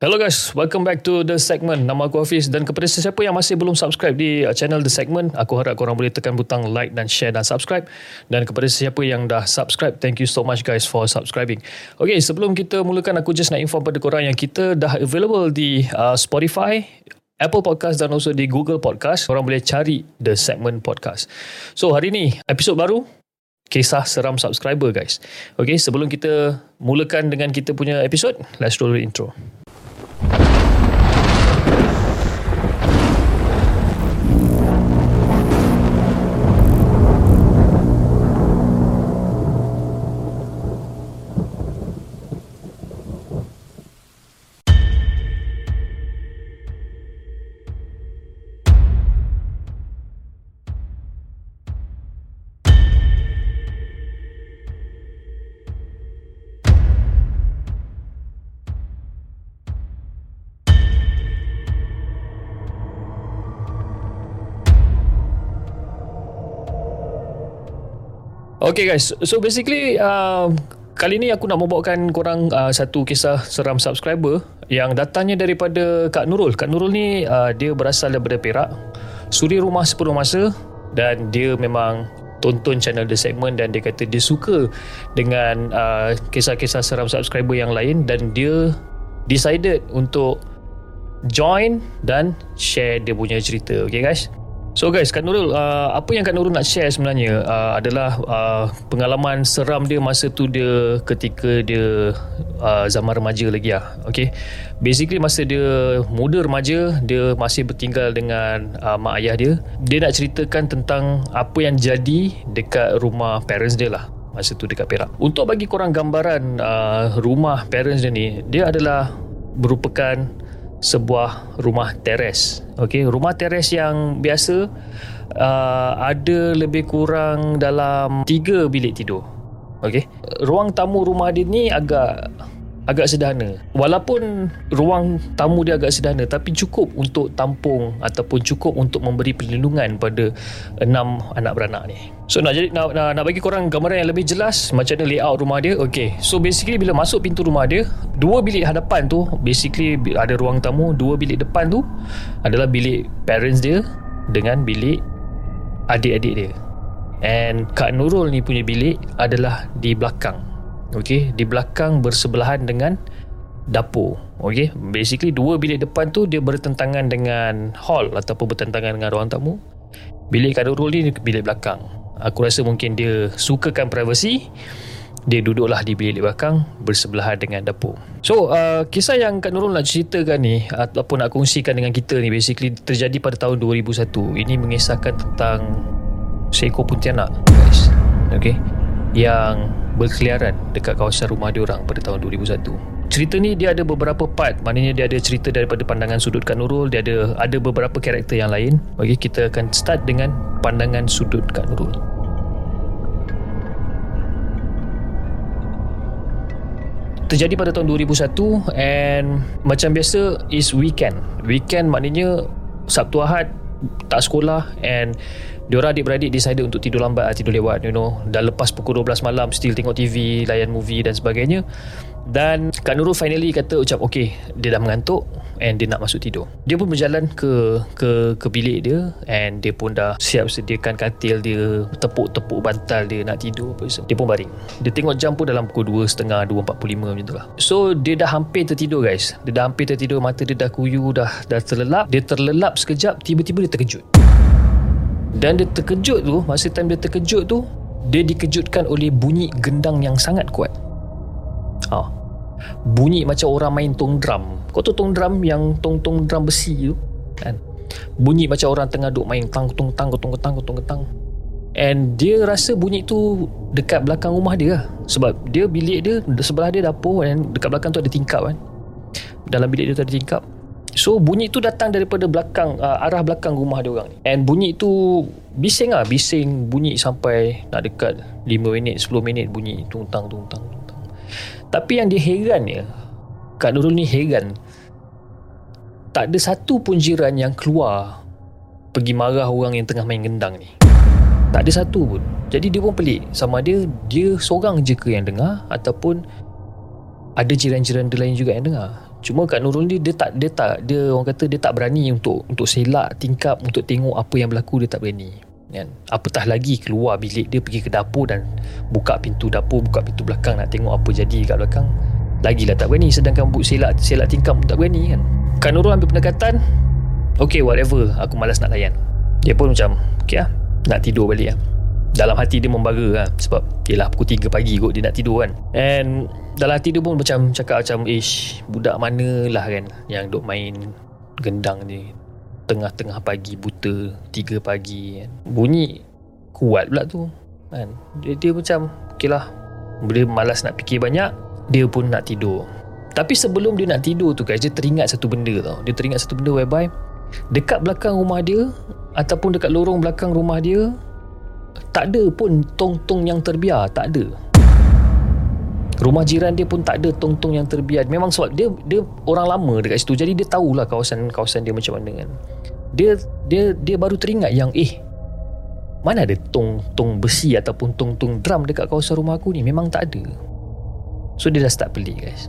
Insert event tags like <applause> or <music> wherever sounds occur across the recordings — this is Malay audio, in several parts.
Hello guys, welcome back to The Segment. Nama aku Hafiz dan kepada sesiapa yang masih belum subscribe di uh, channel The Segment, aku harap korang boleh tekan butang like dan share dan subscribe. Dan kepada sesiapa yang dah subscribe, thank you so much guys for subscribing. Okay, sebelum kita mulakan, aku just nak inform pada korang yang kita dah available di uh, Spotify, Apple Podcast dan also di Google Podcast. Korang boleh cari The Segment Podcast. So, hari ni, episod baru, kisah seram subscriber guys. Okay, sebelum kita mulakan dengan kita punya episod, let's roll the intro. Thank you. Okay guys, so basically uh, kali ni aku nak membawakan korang uh, satu kisah seram subscriber yang datangnya daripada Kak Nurul. Kak Nurul ni uh, dia berasal daripada Perak, suri rumah sepenuh masa dan dia memang tonton channel The Segment dan dia kata dia suka dengan uh, kisah-kisah seram subscriber yang lain dan dia decided untuk join dan share dia punya cerita. Okay guys? So guys, Kak Nurul, uh, apa yang Kak Nurul nak share sebenarnya uh, adalah uh, pengalaman seram dia masa tu dia ketika dia uh, zaman remaja lagi lah. Okay. Basically masa dia muda remaja, dia masih bertinggal dengan uh, mak ayah dia. Dia nak ceritakan tentang apa yang jadi dekat rumah parents dia lah masa tu dekat Perak. Untuk bagi korang gambaran uh, rumah parents dia ni, dia adalah merupakan sebuah rumah teres. Okey, rumah teres yang biasa uh, ada lebih kurang dalam tiga bilik tidur. Okey. Ruang tamu rumah dia ni agak agak sederhana. Walaupun ruang tamu dia agak sederhana tapi cukup untuk tampung ataupun cukup untuk memberi perlindungan pada enam anak beranak ni. So nak jadi nak, nak, nak bagi korang gambaran yang lebih jelas macam mana layout rumah dia. Okay. So basically bila masuk pintu rumah dia, dua bilik hadapan tu basically ada ruang tamu, dua bilik depan tu adalah bilik parents dia dengan bilik adik-adik dia. And Kak Nurul ni punya bilik adalah di belakang Okey, di belakang bersebelahan dengan dapur. Okey, basically dua bilik depan tu dia bertentangan dengan hall ataupun bertentangan dengan ruang tamu. Bilik Kak Nurul ni bilik belakang. Aku rasa mungkin dia sukakan privacy. Dia duduklah di bilik belakang bersebelahan dengan dapur. So, uh, kisah yang Kak Nurul nak ceritakan ni ataupun nak kongsikan dengan kita ni basically terjadi pada tahun 2001. Ini mengisahkan tentang seekor puntianak, guys. Okey. Yang berkeliaran dekat kawasan rumah dia orang pada tahun 2001. Cerita ni dia ada beberapa part, maknanya dia ada cerita daripada pandangan sudut Kak Nurul, dia ada ada beberapa karakter yang lain. Okey, kita akan start dengan pandangan sudut Kak Nurul. Terjadi pada tahun 2001 and macam biasa is weekend. Weekend maknanya Sabtu Ahad tak sekolah and Diorang adik-beradik decided untuk tidur lambat Tidur lewat you know. Dah lepas pukul 12 malam Still tengok TV Layan movie dan sebagainya. Dan Kak Nurul finally kata Ucap okay Dia dah mengantuk And dia nak masuk tidur. Dia pun berjalan ke Ke ke bilik dia And dia pun dah Siap sediakan katil dia Tepuk-tepuk bantal dia Nak tidur apa Dia pun baring. Dia tengok jam pun dalam pukul 2.30 2.45 macam tu lah. So dia dah hampir tertidur guys. Dia dah hampir tertidur Mata dia dah kuyu Dah, dah terlelap. Dia terlelap sekejap Tiba-tiba dia terkejut dan dia terkejut tu Masa time dia terkejut tu Dia dikejutkan oleh bunyi gendang yang sangat kuat ha. Bunyi macam orang main tong drum Kau tahu tong drum yang tong-tong drum besi tu kan? Bunyi macam orang tengah duk main tang tong tang tong tang tong tang And dia rasa bunyi tu dekat belakang rumah dia lah. Sebab dia bilik dia sebelah dia dapur dan dekat belakang tu ada tingkap kan. Dalam bilik dia tu ada tingkap. So bunyi tu datang daripada belakang uh, arah belakang rumah dia orang ni. And bunyi tu bising ah, bising bunyi sampai nak dekat 5 minit, 10 minit bunyi tungtang tungtang tungtang. Tapi yang dia heran ya, Kak Nurul ni heran. Tak ada satu pun jiran yang keluar pergi marah orang yang tengah main gendang ni. Tak ada satu pun. Jadi dia pun pelik sama dia dia seorang je ke yang dengar ataupun ada jiran-jiran dia lain juga yang dengar. Cuma Kak Nurul ni dia tak dia tak dia orang kata dia tak berani untuk untuk selak tingkap untuk tengok apa yang berlaku dia tak berani. Kan? Apatah lagi keluar bilik dia pergi ke dapur dan buka pintu dapur, buka pintu belakang nak tengok apa jadi kat belakang. Lagilah tak berani sedangkan buk selak selak tingkap pun tak berani kan. Kak Nurul ambil pendekatan Okay whatever Aku malas nak layan Dia pun macam Okay lah Nak tidur balik lah dalam hati dia membara lah sebab yelah pukul 3 pagi kot dia nak tidur kan. And dalam hati dia pun macam cakap macam ish budak mana lah kan yang duk main gendang ni. Tengah-tengah pagi buta 3 pagi kan. Bunyi kuat pula tu kan. Dia, dia macam okay lah dia malas nak fikir banyak dia pun nak tidur. Tapi sebelum dia nak tidur tu guys dia teringat satu benda tau. Dia teringat satu benda whereby dekat belakang rumah dia ataupun dekat lorong belakang rumah dia tak ada pun tong-tong yang terbiar tak ada. Rumah jiran dia pun tak ada tong-tong yang terbiar. Memang sebab dia dia orang lama dekat situ. Jadi dia tahulah kawasan kawasan dia macam mana kan. Dia dia dia baru teringat yang eh mana ada tong-tong besi ataupun tong-tong drum dekat kawasan rumah aku ni? Memang tak ada. So dia dah start pelik guys.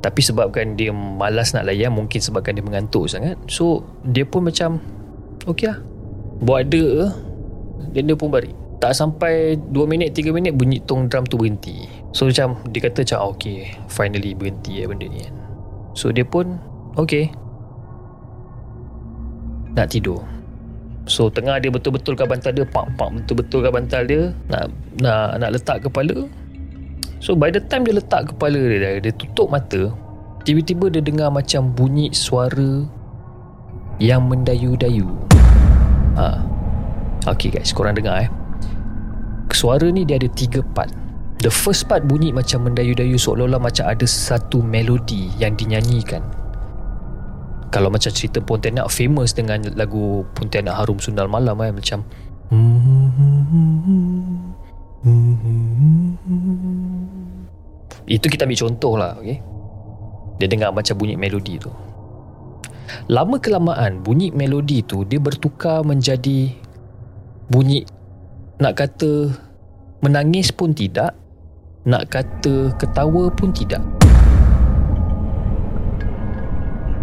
Tapi sebabkan dia malas nak layan mungkin sebabkan dia mengantuk sangat. So dia pun macam okey lah. Buat ada dan dia pun balik. Tak sampai 2 minit 3 minit bunyi tong drum tu berhenti. So macam dia kata macam ah, okay finally berhenti ya benda ni. So dia pun okay. Nak tidur. So tengah dia betul-betul kat bantal dia pak pak betul-betul kat bantal dia nak nak nak letak kepala. So by the time dia letak kepala dia dia tutup mata tiba-tiba dia dengar macam bunyi suara yang mendayu-dayu. Ha. Okay guys. Korang dengar eh. Suara ni dia ada tiga part. The first part bunyi macam mendayu-dayu seolah-olah macam ada satu melodi yang dinyanyikan. Kalau macam cerita Pontianak famous dengan lagu Pontianak Harum Sundal Malam eh, macam Itu kita ambil contoh lah okay? Dia dengar macam bunyi melodi tu. Lama kelamaan bunyi melodi tu dia bertukar menjadi bunyi nak kata Menangis pun tidak Nak kata ketawa pun tidak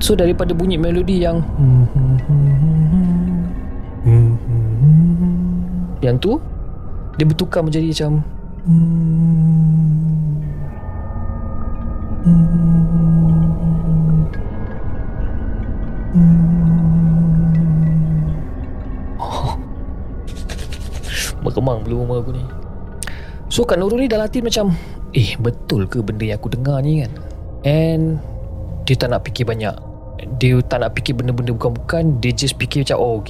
So daripada bunyi melodi yang Yang tu Dia bertukar menjadi macam Oh. Meremang belum rumah aku ni. So Kak Nurul ni dalam hati macam Eh betul ke benda yang aku dengar ni kan? And Dia tak nak fikir banyak. Dia tak nak fikir benda-benda bukan-bukan. Dia just fikir macam Oh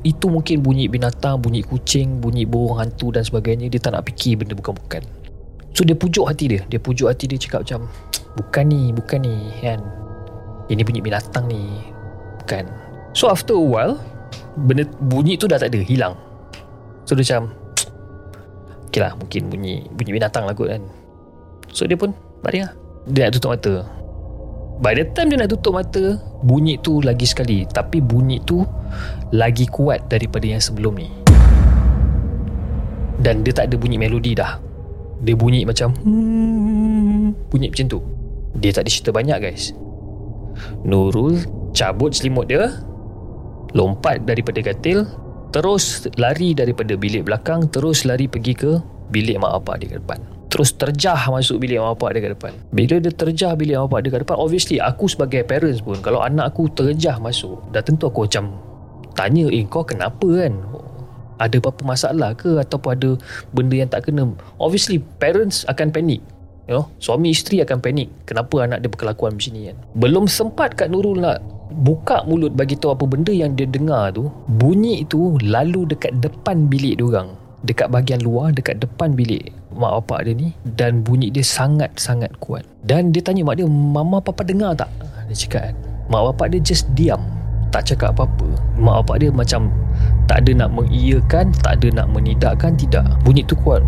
itu mungkin bunyi binatang Bunyi kucing Bunyi burung hantu dan sebagainya. Dia tak nak fikir benda bukan-bukan. So dia pujuk hati dia. Dia pujuk hati dia cakap macam Bukan ni Bukan ni kan? Ini bunyi binatang ni. Bukan. So after a while benda Bunyi tu dah tak ada Hilang So dia macam <tsk> Okay lah mungkin bunyi Bunyi binatang lah kot kan. So dia pun Baring lah. Dia nak tutup mata. By the time dia nak tutup mata Bunyi tu lagi sekali. Tapi bunyi tu Lagi kuat daripada yang sebelum ni. Dan dia tak ada bunyi melodi dah. Dia bunyi macam Bunyi macam tu. Dia tak ada cerita banyak guys. Nurul cabut selimut dia Lompat daripada katil Terus lari daripada bilik belakang Terus lari pergi ke bilik mak bapak dia ke depan. Terus terjah masuk bilik mak bapak dia ke depan. Bila dia terjah bilik mak bapak dia ke depan Obviously aku sebagai parents pun Kalau anak aku terjah masuk Dah tentu aku macam Tanya eh kau kenapa kan? Ada apa-apa masalah ke? Ataupun ada benda yang tak kena? Obviously parents akan panik You know, suami isteri akan panik kenapa anak dia berkelakuan macam ni kan? Belum sempat Kak Nurul nak buka mulut bagi tahu apa benda yang dia dengar tu bunyi itu lalu dekat depan bilik dia orang dekat bahagian luar dekat depan bilik mak bapak dia ni dan bunyi dia sangat-sangat kuat. Dan dia tanya mak dia mama papa dengar tak? Dia cakap kan mak bapak dia just diam tak cakap apa-apa. Mak bapak dia macam tak ada nak mengiyakan tak ada nak menidakkan tidak. Bunyi tu kuat.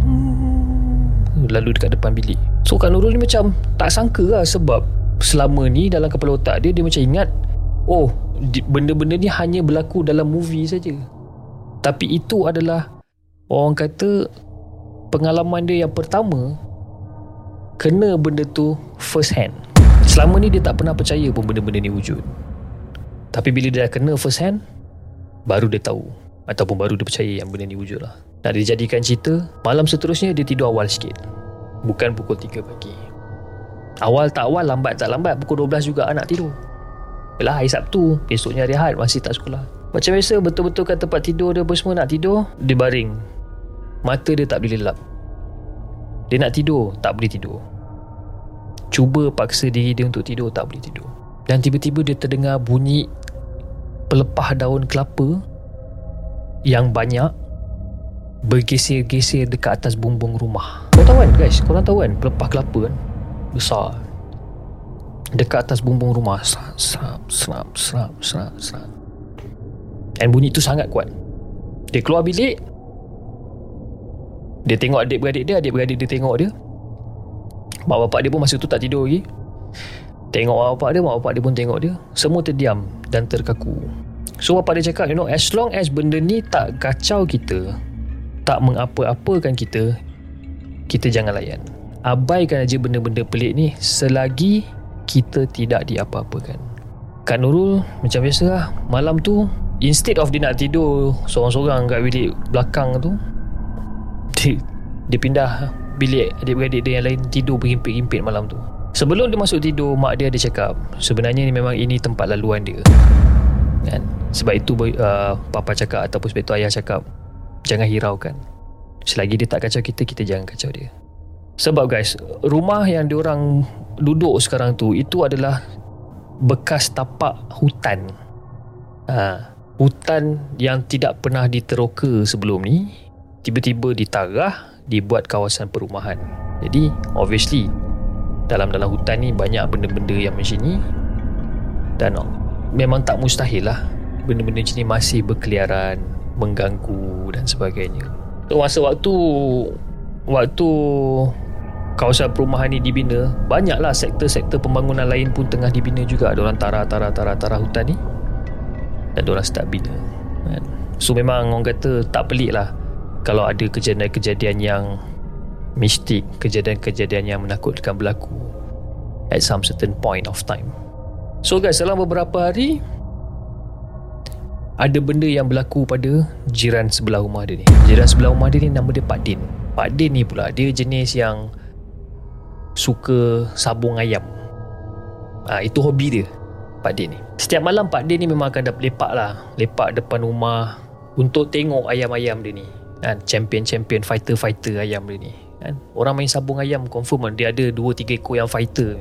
Lalu dekat depan bilik. So Kak Nurul ni macam tak sangka lah sebab selama ni dalam kepala otak dia dia macam ingat oh benda-benda ni hanya berlaku dalam movie saja. Tapi itu adalah orang kata pengalaman dia yang pertama kena benda tu first hand Selama ni dia tak pernah percaya pun benda-benda ni wujud. Tapi bila dia dah kena first hand, baru dia tahu. Ataupun baru dia percaya yang benda ni wujud lah. Nak dijadikan cerita, malam seterusnya dia tidur awal sikit. Bukan pukul 3 pagi. Awal tak awal, lambat tak lambat, pukul 12 juga anak tidur. Yalah, hari Sabtu, esoknya hari Ahad, masih tak sekolah. Macam biasa, betul-betul kat tempat tidur dia apa semua nak tidur, dia baring. Mata dia tak boleh lelap. Dia nak tidur, tak boleh tidur. Cuba paksa diri dia untuk tidur, tak boleh tidur. Dan tiba-tiba dia terdengar bunyi pelepah daun kelapa yang banyak bergeser-geser dekat atas bumbung rumah. Kau tahu kan guys, korang tahu kan pelepah kelapa kan? Besar. Dekat atas bumbung rumah. Serap, serap, serap, serap, serap, serap. Dan bunyi tu sangat kuat. Dia keluar bilik. Dia tengok adik-beradik dia, adik-beradik dia tengok dia. Mak bapak dia pun masa tu tak tidur lagi. Tengok mak bapak dia, mak bapak dia pun tengok dia. Semua terdiam dan terkaku. So bapak dia cakap, you know, as long as benda ni tak kacau kita, tak mengapa-apakan kita, kita jangan layan. Abaikan aja benda-benda pelik ni selagi kita tidak diapa-apakan. Kak Nurul macam biasa lah, malam tu instead of dia nak tidur seorang-seorang kat bilik belakang tu, dia, dia pindah bilik adik-beradik dia yang lain tidur berhimpit-himpit malam tu. Sebelum dia masuk tidur, mak dia ada cakap, sebenarnya ni memang ini tempat laluan dia. Kan? Sebab itu uh, papa cakap ataupun sebab itu ayah cakap, jangan hiraukan. Selagi dia tak kacau kita, kita jangan kacau dia. Sebab guys, rumah yang diorang duduk sekarang tu, itu adalah bekas tapak hutan. Ha, hutan yang tidak pernah diteroka sebelum ni, tiba-tiba ditarah, dibuat kawasan perumahan. Jadi, obviously, dalam-dalam hutan ni banyak benda-benda yang macam ni. Dan memang tak mustahil lah benda-benda macam ni masih berkeliaran, mengganggu dan sebagainya. So, masa waktu waktu kawasan perumahan ni dibina, banyaklah sektor-sektor pembangunan lain pun tengah dibina juga. Ada orang tara-tara-tara-tara hutan ni dan orang start bina. Kan? So memang orang kata tak pelik lah kalau ada kejadian-kejadian yang mistik, kejadian-kejadian yang menakutkan berlaku at some certain point of time. So guys, dalam beberapa hari ada benda yang berlaku pada jiran sebelah rumah dia ni. Jiran sebelah rumah dia ni nama dia Pak Din. Pak Din ni pula dia jenis yang suka sabung ayam. Ha, itu hobi dia. Pak Din ni. Setiap malam Pak Din ni memang akan lepak lah. Lepak depan rumah untuk tengok ayam-ayam dia ni. Kan? Champion-champion fighter-fighter ayam dia ni. Kan? Orang main sabung ayam confirm kan? dia ada 2-3 ekor yang fighter.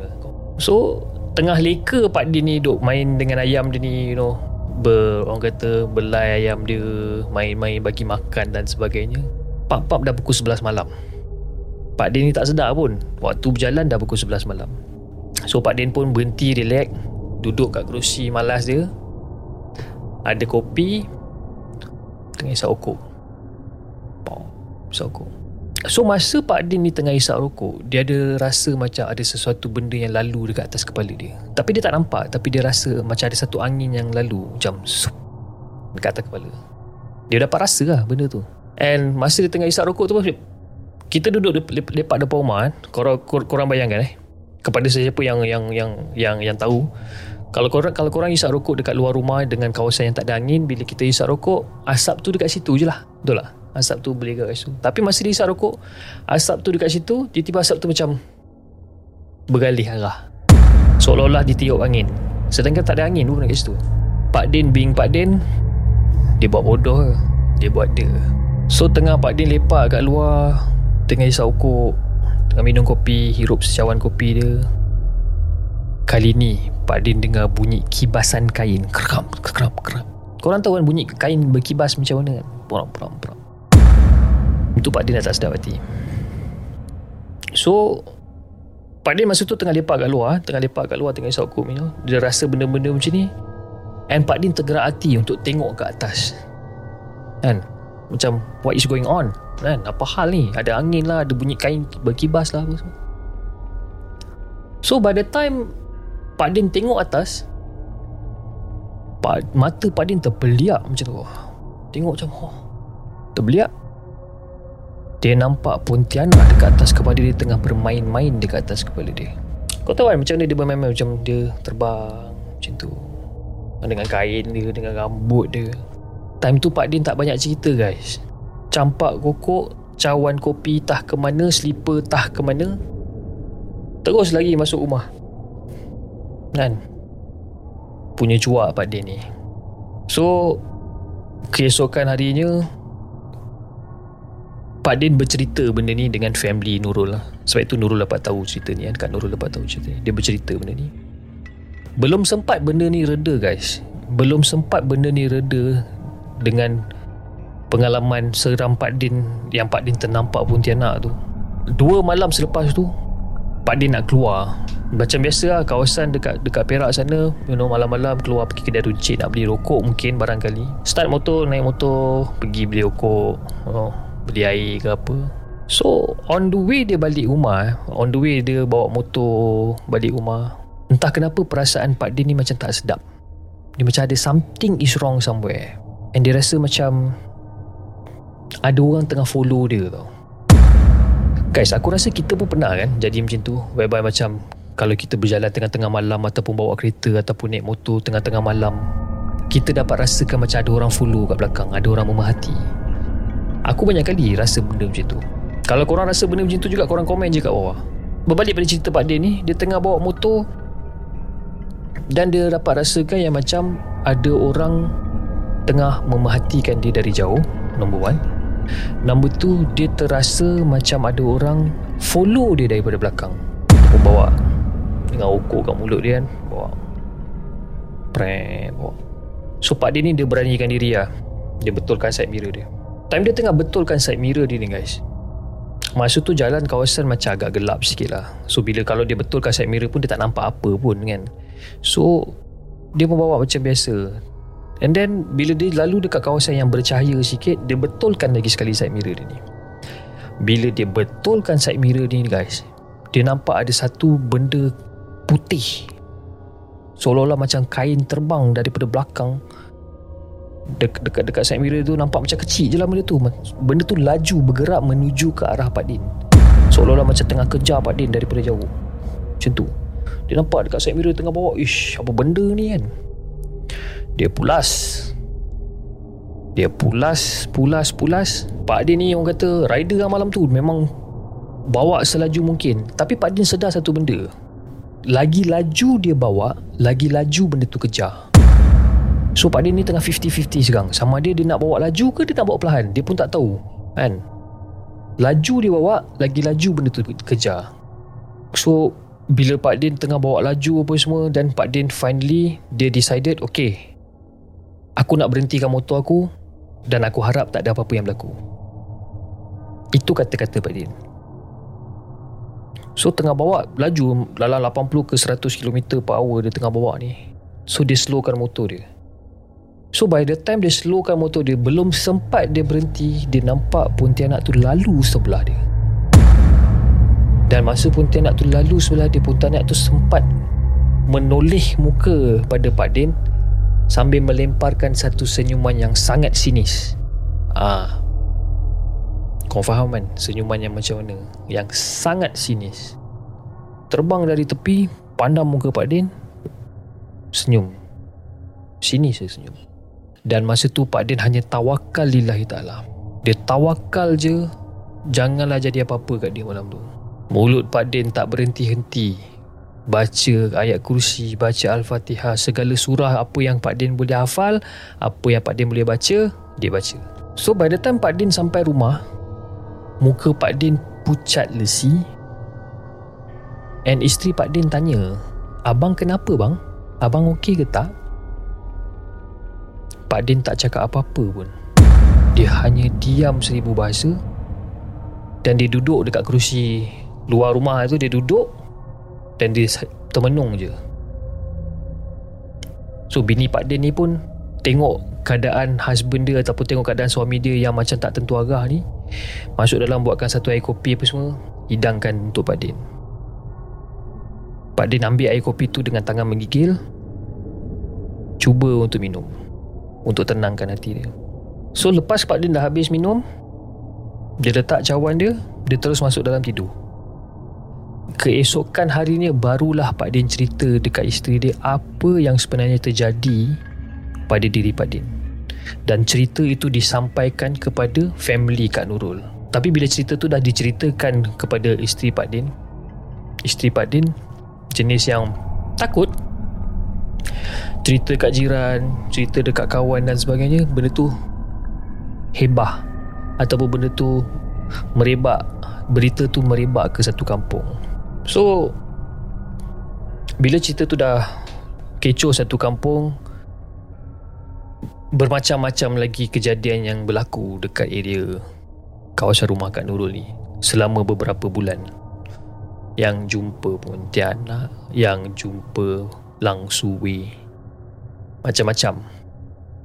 So tengah leka Pak Din ni duk main dengan ayam dia ni you know ber, orang kata belai ayam dia main-main bagi makan dan sebagainya pap-pap dah pukul 11 malam Pak Din ni tak sedar pun. Waktu berjalan dah pukul 11 malam. So Pak Din pun berhenti relax. Duduk kat kerusi malas dia. Ada kopi. Tengah isap okok isap okok So masa Pak Din ni tengah isap rokok Dia ada rasa macam ada sesuatu benda yang lalu dekat atas kepala dia. Tapi dia tak nampak Tapi dia rasa macam ada satu angin yang lalu Macam sup, Dekat atas kepala. Dia dapat rasa lah benda tu. And masa dia tengah isap rokok tu Kita duduk lepak depan rumah kan? Korang, korang bayangkan eh? Kepada sesiapa yang yang yang yang yang tahu. Kalau korang kalau korang isap rokok dekat luar rumah dengan kawasan yang tak ada angin bila kita isap rokok asap tu dekat situ je lah. Betul tak? Asap tu boleh kat situ? Tapi masa dia isap rokok Asap tu dekat situ Tiba-tiba asap tu macam Bergalih arah. Seolah-olah ditiup angin. Sedangkan tak ada angin pun dekat situ. Pak Din being Pak Din Dia buat bodoh Dia buat dia So tengah Pak Din lepak kat luar Tengah isap rokok Tengah minum kopi Hirup secawan kopi dia. Kali ni Pak Din dengar bunyi kibasan kain. Keram, keram, keram Korang tahu kan bunyi kain berkibas macam mana kan? Perang, perang, perang itu Pak Din dah tak sedap hati. So Pak Din masa tu tengah lepak kat luar Tengah lepak kat luar Tengah isap you know? Dia rasa benda-benda macam ni. And Pak Din tergerak hati Untuk tengok ke atas. Kan Macam What is going on Kan? Apa hal ni? Ada angin lah Ada bunyi kain Berkibas lah apa semua. So by the time Pak Din tengok atas Mata Pak Din terbeliak Macam tu. Tengok macam oh, Terbeliak. Dia nampak Pontianak dekat atas kepala dia tengah bermain-main dekat atas kepala dia. Kau tahu kan macam mana dia bermain-main? Macam dia terbang Macam tu. Dengan kain dia Dengan rambut dia Time tu Pak Din tak banyak cerita guys Campak kokok Cawan kopi tah ke mana Slipper tah ke mana Terus lagi masuk rumah Kan Punya cuak Pak Din ni So Keesokan harinya Pak Din bercerita benda ni dengan family Nurul lah. Sebab itu Nurul dapat tahu cerita ni kan. Kak Nurul dapat tahu cerita ni. Dia bercerita benda ni. Belum sempat benda ni reda guys. Belum sempat benda ni reda dengan pengalaman seram Pak Din yang Pak Din ternampak Pontianak tu. Dua malam selepas tu, Pak Din nak keluar. Macam biasa lah kawasan dekat dekat Perak sana You know malam-malam keluar pergi kedai runcit Nak beli rokok mungkin barangkali Start motor naik motor Pergi beli rokok oh, beli air ke apa so on the way dia balik rumah on the way dia bawa motor balik rumah entah kenapa perasaan Pak Din ni macam tak sedap dia macam ada something is wrong somewhere and dia rasa macam ada orang tengah follow dia tau. Guys aku rasa kita pun pernah kan jadi macam tu whereby macam kalau kita berjalan tengah-tengah malam ataupun bawa kereta ataupun naik motor tengah-tengah malam kita dapat rasakan macam ada orang follow kat belakang ada orang memahati Aku banyak kali rasa benda macam tu. Kalau korang rasa benda macam tu juga Korang komen je kat bawah. Berbalik pada cerita Pak Din ni Dia tengah bawa motor Dan dia dapat rasakan yang macam Ada orang Tengah memerhatikan dia dari jauh Nombor one. Nombor two Dia terasa macam ada orang Follow dia daripada belakang. Membawa Dengan okok kat mulut dia kan Bawa. Prem Bawa. So Pak Din ni dia beranikan diri lah. Dia betulkan side mirror dia. Time dia tengah betulkan side mirror dia ni guys. Masa tu jalan kawasan macam agak gelap sikit lah. So bila kalau dia betulkan side mirror pun Dia tak nampak apa pun kan. So Dia membawa macam biasa And then Bila dia lalu dekat kawasan yang bercahaya sikit Dia betulkan lagi sekali side mirror dia ni. Bila dia betulkan side mirror dia ni guys Dia nampak ada satu benda putih. Seolah-olah macam kain terbang daripada belakang. Dek, dekat dekat side mirror tu nampak macam kecil je lah benda tu. Benda tu laju bergerak menuju ke arah Pak Din. Seolah-olah macam tengah kejar Pak Din daripada jauh. Macam tu. Dia nampak dekat side mirror tengah bawa ish apa benda ni kan dia pulas. Dia pulas pulas pulas. Pak Din ni orang kata rider lah malam tu memang bawa selaju mungkin. Tapi Pak Din sedar satu benda. Lagi laju dia bawa lagi laju benda tu kejar. So Pak Din ni tengah 50-50 sekarang. Sama dia dia nak bawa laju ke dia nak bawa perlahan? Dia pun tak tahu Kan? Laju dia bawa Lagi laju benda tu kejar. So Bila Pak Din tengah bawa laju apa semua Dan Pak Din finally Dia decided Okay Aku nak berhentikan motor aku Dan aku harap tak ada apa-apa yang berlaku. Itu kata-kata Pak Din. So tengah bawa laju Dalam 80 ke 100 km per hour Dia tengah bawa ni. So dia slowkan motor dia. So by the time dia slowkan motor dia Belum sempat dia berhenti Dia nampak Pontianak tu lalu sebelah dia. Dan masa Pontianak tu lalu sebelah dia Pontianak tu sempat Menoleh muka pada Pak Din Sambil melemparkan satu senyuman yang sangat sinis Ah, Kau faham kan senyuman yang macam mana Yang sangat sinis Terbang dari tepi Pandang muka Pak Din Senyum Sinis saya senyum dan masa tu Pak Din hanya tawakal lillahi ta'ala. Dia tawakal je, janganlah jadi apa-apa kat dia malam tu. Mulut Pak Din tak berhenti-henti. Baca ayat kursi, baca Al-Fatihah, segala surah apa yang Pak Din boleh hafal, apa yang Pak Din boleh baca, dia baca. So by the time Pak Din sampai rumah, muka Pak Din pucat lesi. And isteri Pak Din tanya, Abang kenapa bang? Abang okey ke tak? Pak Din tak cakap apa-apa pun Dia hanya diam seribu bahasa Dan dia duduk dekat kerusi Luar rumah tu dia duduk Dan dia termenung je So bini Pak Din ni pun Tengok keadaan husband dia Ataupun tengok keadaan suami dia Yang macam tak tentu arah ni Masuk dalam buatkan satu air kopi apa semua Hidangkan untuk Pak Din Pak Din ambil air kopi tu dengan tangan menggigil Cuba untuk minum untuk tenangkan hati dia. So lepas Pak Din dah habis minum, dia letak cawan dia, dia terus masuk dalam tidur. Keesokan harinya barulah Pak Din cerita dekat isteri dia apa yang sebenarnya terjadi pada diri Pak Din. Dan cerita itu disampaikan kepada family Kak Nurul. Tapi bila cerita tu dah diceritakan kepada isteri Pak Din isteri Pak Din jenis yang takut. Cerita kat jiran cerita dekat kawan dan sebagainya benda tu hebah ataupun benda tu merebak berita tu merebak ke satu kampung So Bila cerita tu dah Kecoh satu kampung Bermacam-macam lagi kejadian yang berlaku Dekat area Kawasan rumah Kak Nurul ni Selama beberapa bulan. Yang jumpa Pontianak Yang jumpa Langsuwe Macam-macam.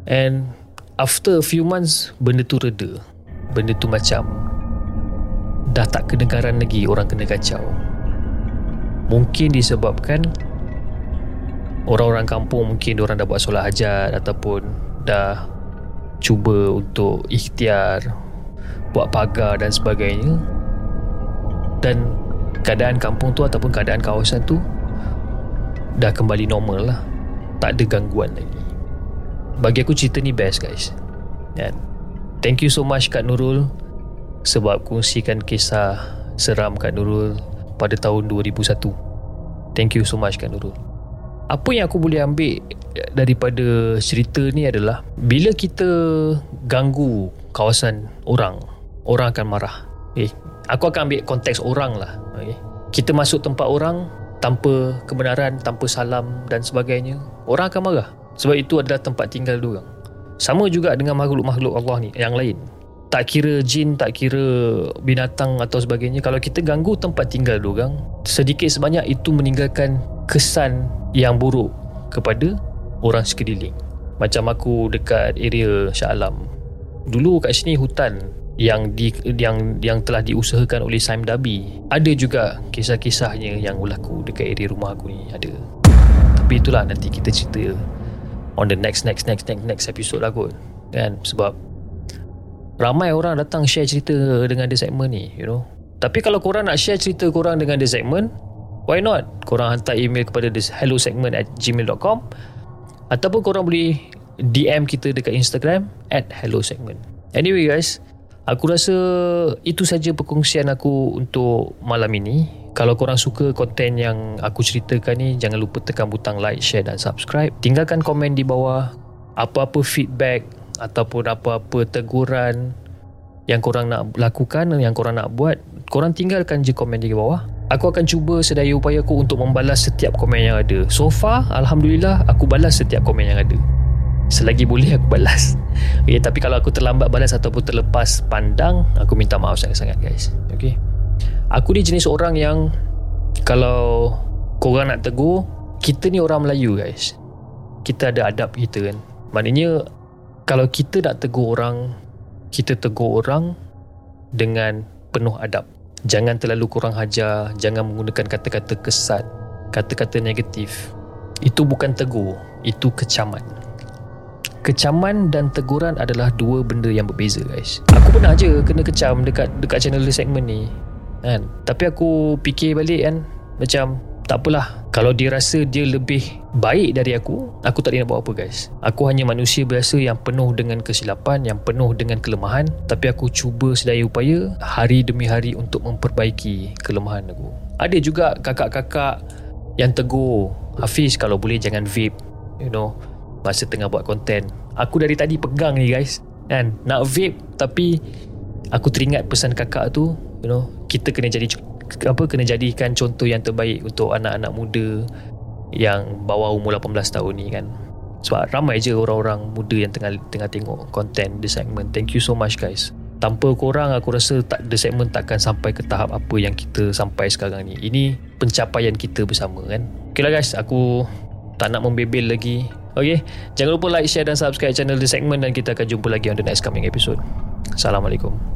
And After a few months Benda tu reda. Benda tu macam Dah tak kedengaran lagi Orang kena kacau mungkin disebabkan orang-orang kampung mungkin orang dah buat solat hajat ataupun dah cuba untuk ikhtiar buat pagar dan sebagainya. Dan keadaan kampung tu ataupun keadaan kawasan tu dah kembali normal lah. Tak ada gangguan lagi. Bagi aku cerita ni best guys. Dan thank you so much Kak Nurul sebab kongsikan kisah seram Kak Nurul pada tahun 2001 thank you so much Kak Nurul. Apa yang aku boleh ambil daripada cerita ni adalah bila kita ganggu kawasan orang orang akan marah. Okay. aku akan ambil konteks orang lah. Okay. kita masuk tempat orang tanpa kebenaran tanpa salam dan sebagainya orang akan marah. Sebab itu adalah tempat tinggal diorang sama juga dengan makhluk-makhluk Allah ni yang lain tak kira jin tak kira binatang atau sebagainya. Kalau kita ganggu tempat tinggal orang sedikit sebanyak itu meninggalkan kesan yang buruk kepada orang sekeliling. Macam aku dekat area Shah Alam. Dulu kat sini hutan yang di yang yang telah diusahakan oleh Saim Dabi. Ada juga kisah-kisahnya yang berlaku dekat area rumah aku ni ada. Tapi itulah nanti kita cerita on the next next next next next episode lah kot kan? Sebab ramai orang datang share cerita dengan dia segmen ni you know. Tapi kalau korang nak share cerita korang dengan dia segmen why not? Korang hantar email kepada this hello segment at gmail.com ataupun korang boleh DM kita dekat Instagram at hello segment anyway guys aku rasa itu saja perkongsian aku untuk malam ini. Kalau korang suka konten yang aku ceritakan ni jangan lupa tekan butang like, share dan subscribe. Tinggalkan komen di bawah apa-apa feedback ataupun apa-apa teguran yang korang nak lakukan yang korang nak buat korang tinggalkan je komen di bawah. Aku akan cuba sedaya upaya aku untuk membalas setiap komen yang ada. So far Alhamdulillah aku balas setiap komen yang ada. Selagi boleh aku balas. <laughs> Okay, tapi kalau aku terlambat balas ataupun terlepas pandang aku minta maaf sangat-sangat guys. Okay. aku ni jenis orang yang kalau korang nak tegur kita ni orang Melayu guys. Kita ada adab kita kan? Maknanya kalau kita nak tegur orang kita tegur orang dengan penuh adab. Jangan terlalu kurang hajar jangan menggunakan kata-kata kesat kata-kata negatif. Itu bukan tegur itu kecaman. Kecaman dan teguran adalah dua benda yang berbeza guys. Aku pernah je kena kecam dekat dekat channel segmen ni kan? Tapi aku fikir balik kan? Macam tak apalah. Kalau dia rasa dia lebih baik dari aku aku tak nak buat apa guys. Aku hanya manusia biasa yang penuh dengan kesilapan yang penuh dengan kelemahan. Tapi aku cuba sedaya upaya hari demi hari untuk memperbaiki kelemahan aku. Ada juga kakak-kakak yang tegur Hafiz kalau boleh jangan vape you know masa tengah buat konten aku dari tadi pegang ni guys. Kan? Nak vape tapi aku teringat pesan kakak tu you know kita kena jadi apa kena jadikan contoh yang terbaik untuk anak-anak muda yang bawah umur 18 tahun ni kan. Sebab ramai je orang-orang muda yang tengah tengah tengok konten the segment. Thank you so much guys. Tanpa korang aku rasa tak the segment takkan sampai ke tahap apa yang kita sampai sekarang ni. Ini pencapaian kita bersama kan? Ok lah guys. Aku tak nak membebel lagi. Ok jangan lupa like share dan subscribe channel the segment dan kita akan jumpa lagi on the next coming episode. Assalamualaikum